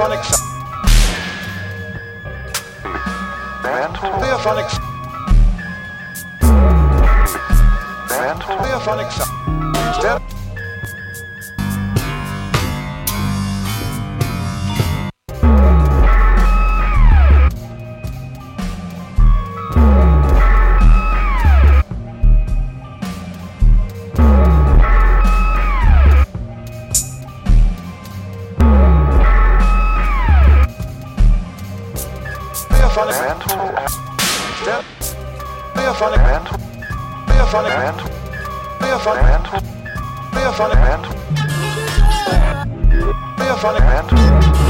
Theophonic Theophonic Theophonic Theophonic Stereophonic. Stereo. Stereophonic. Stereophonic. Stereophonic. Stereophonic. Stereophonic.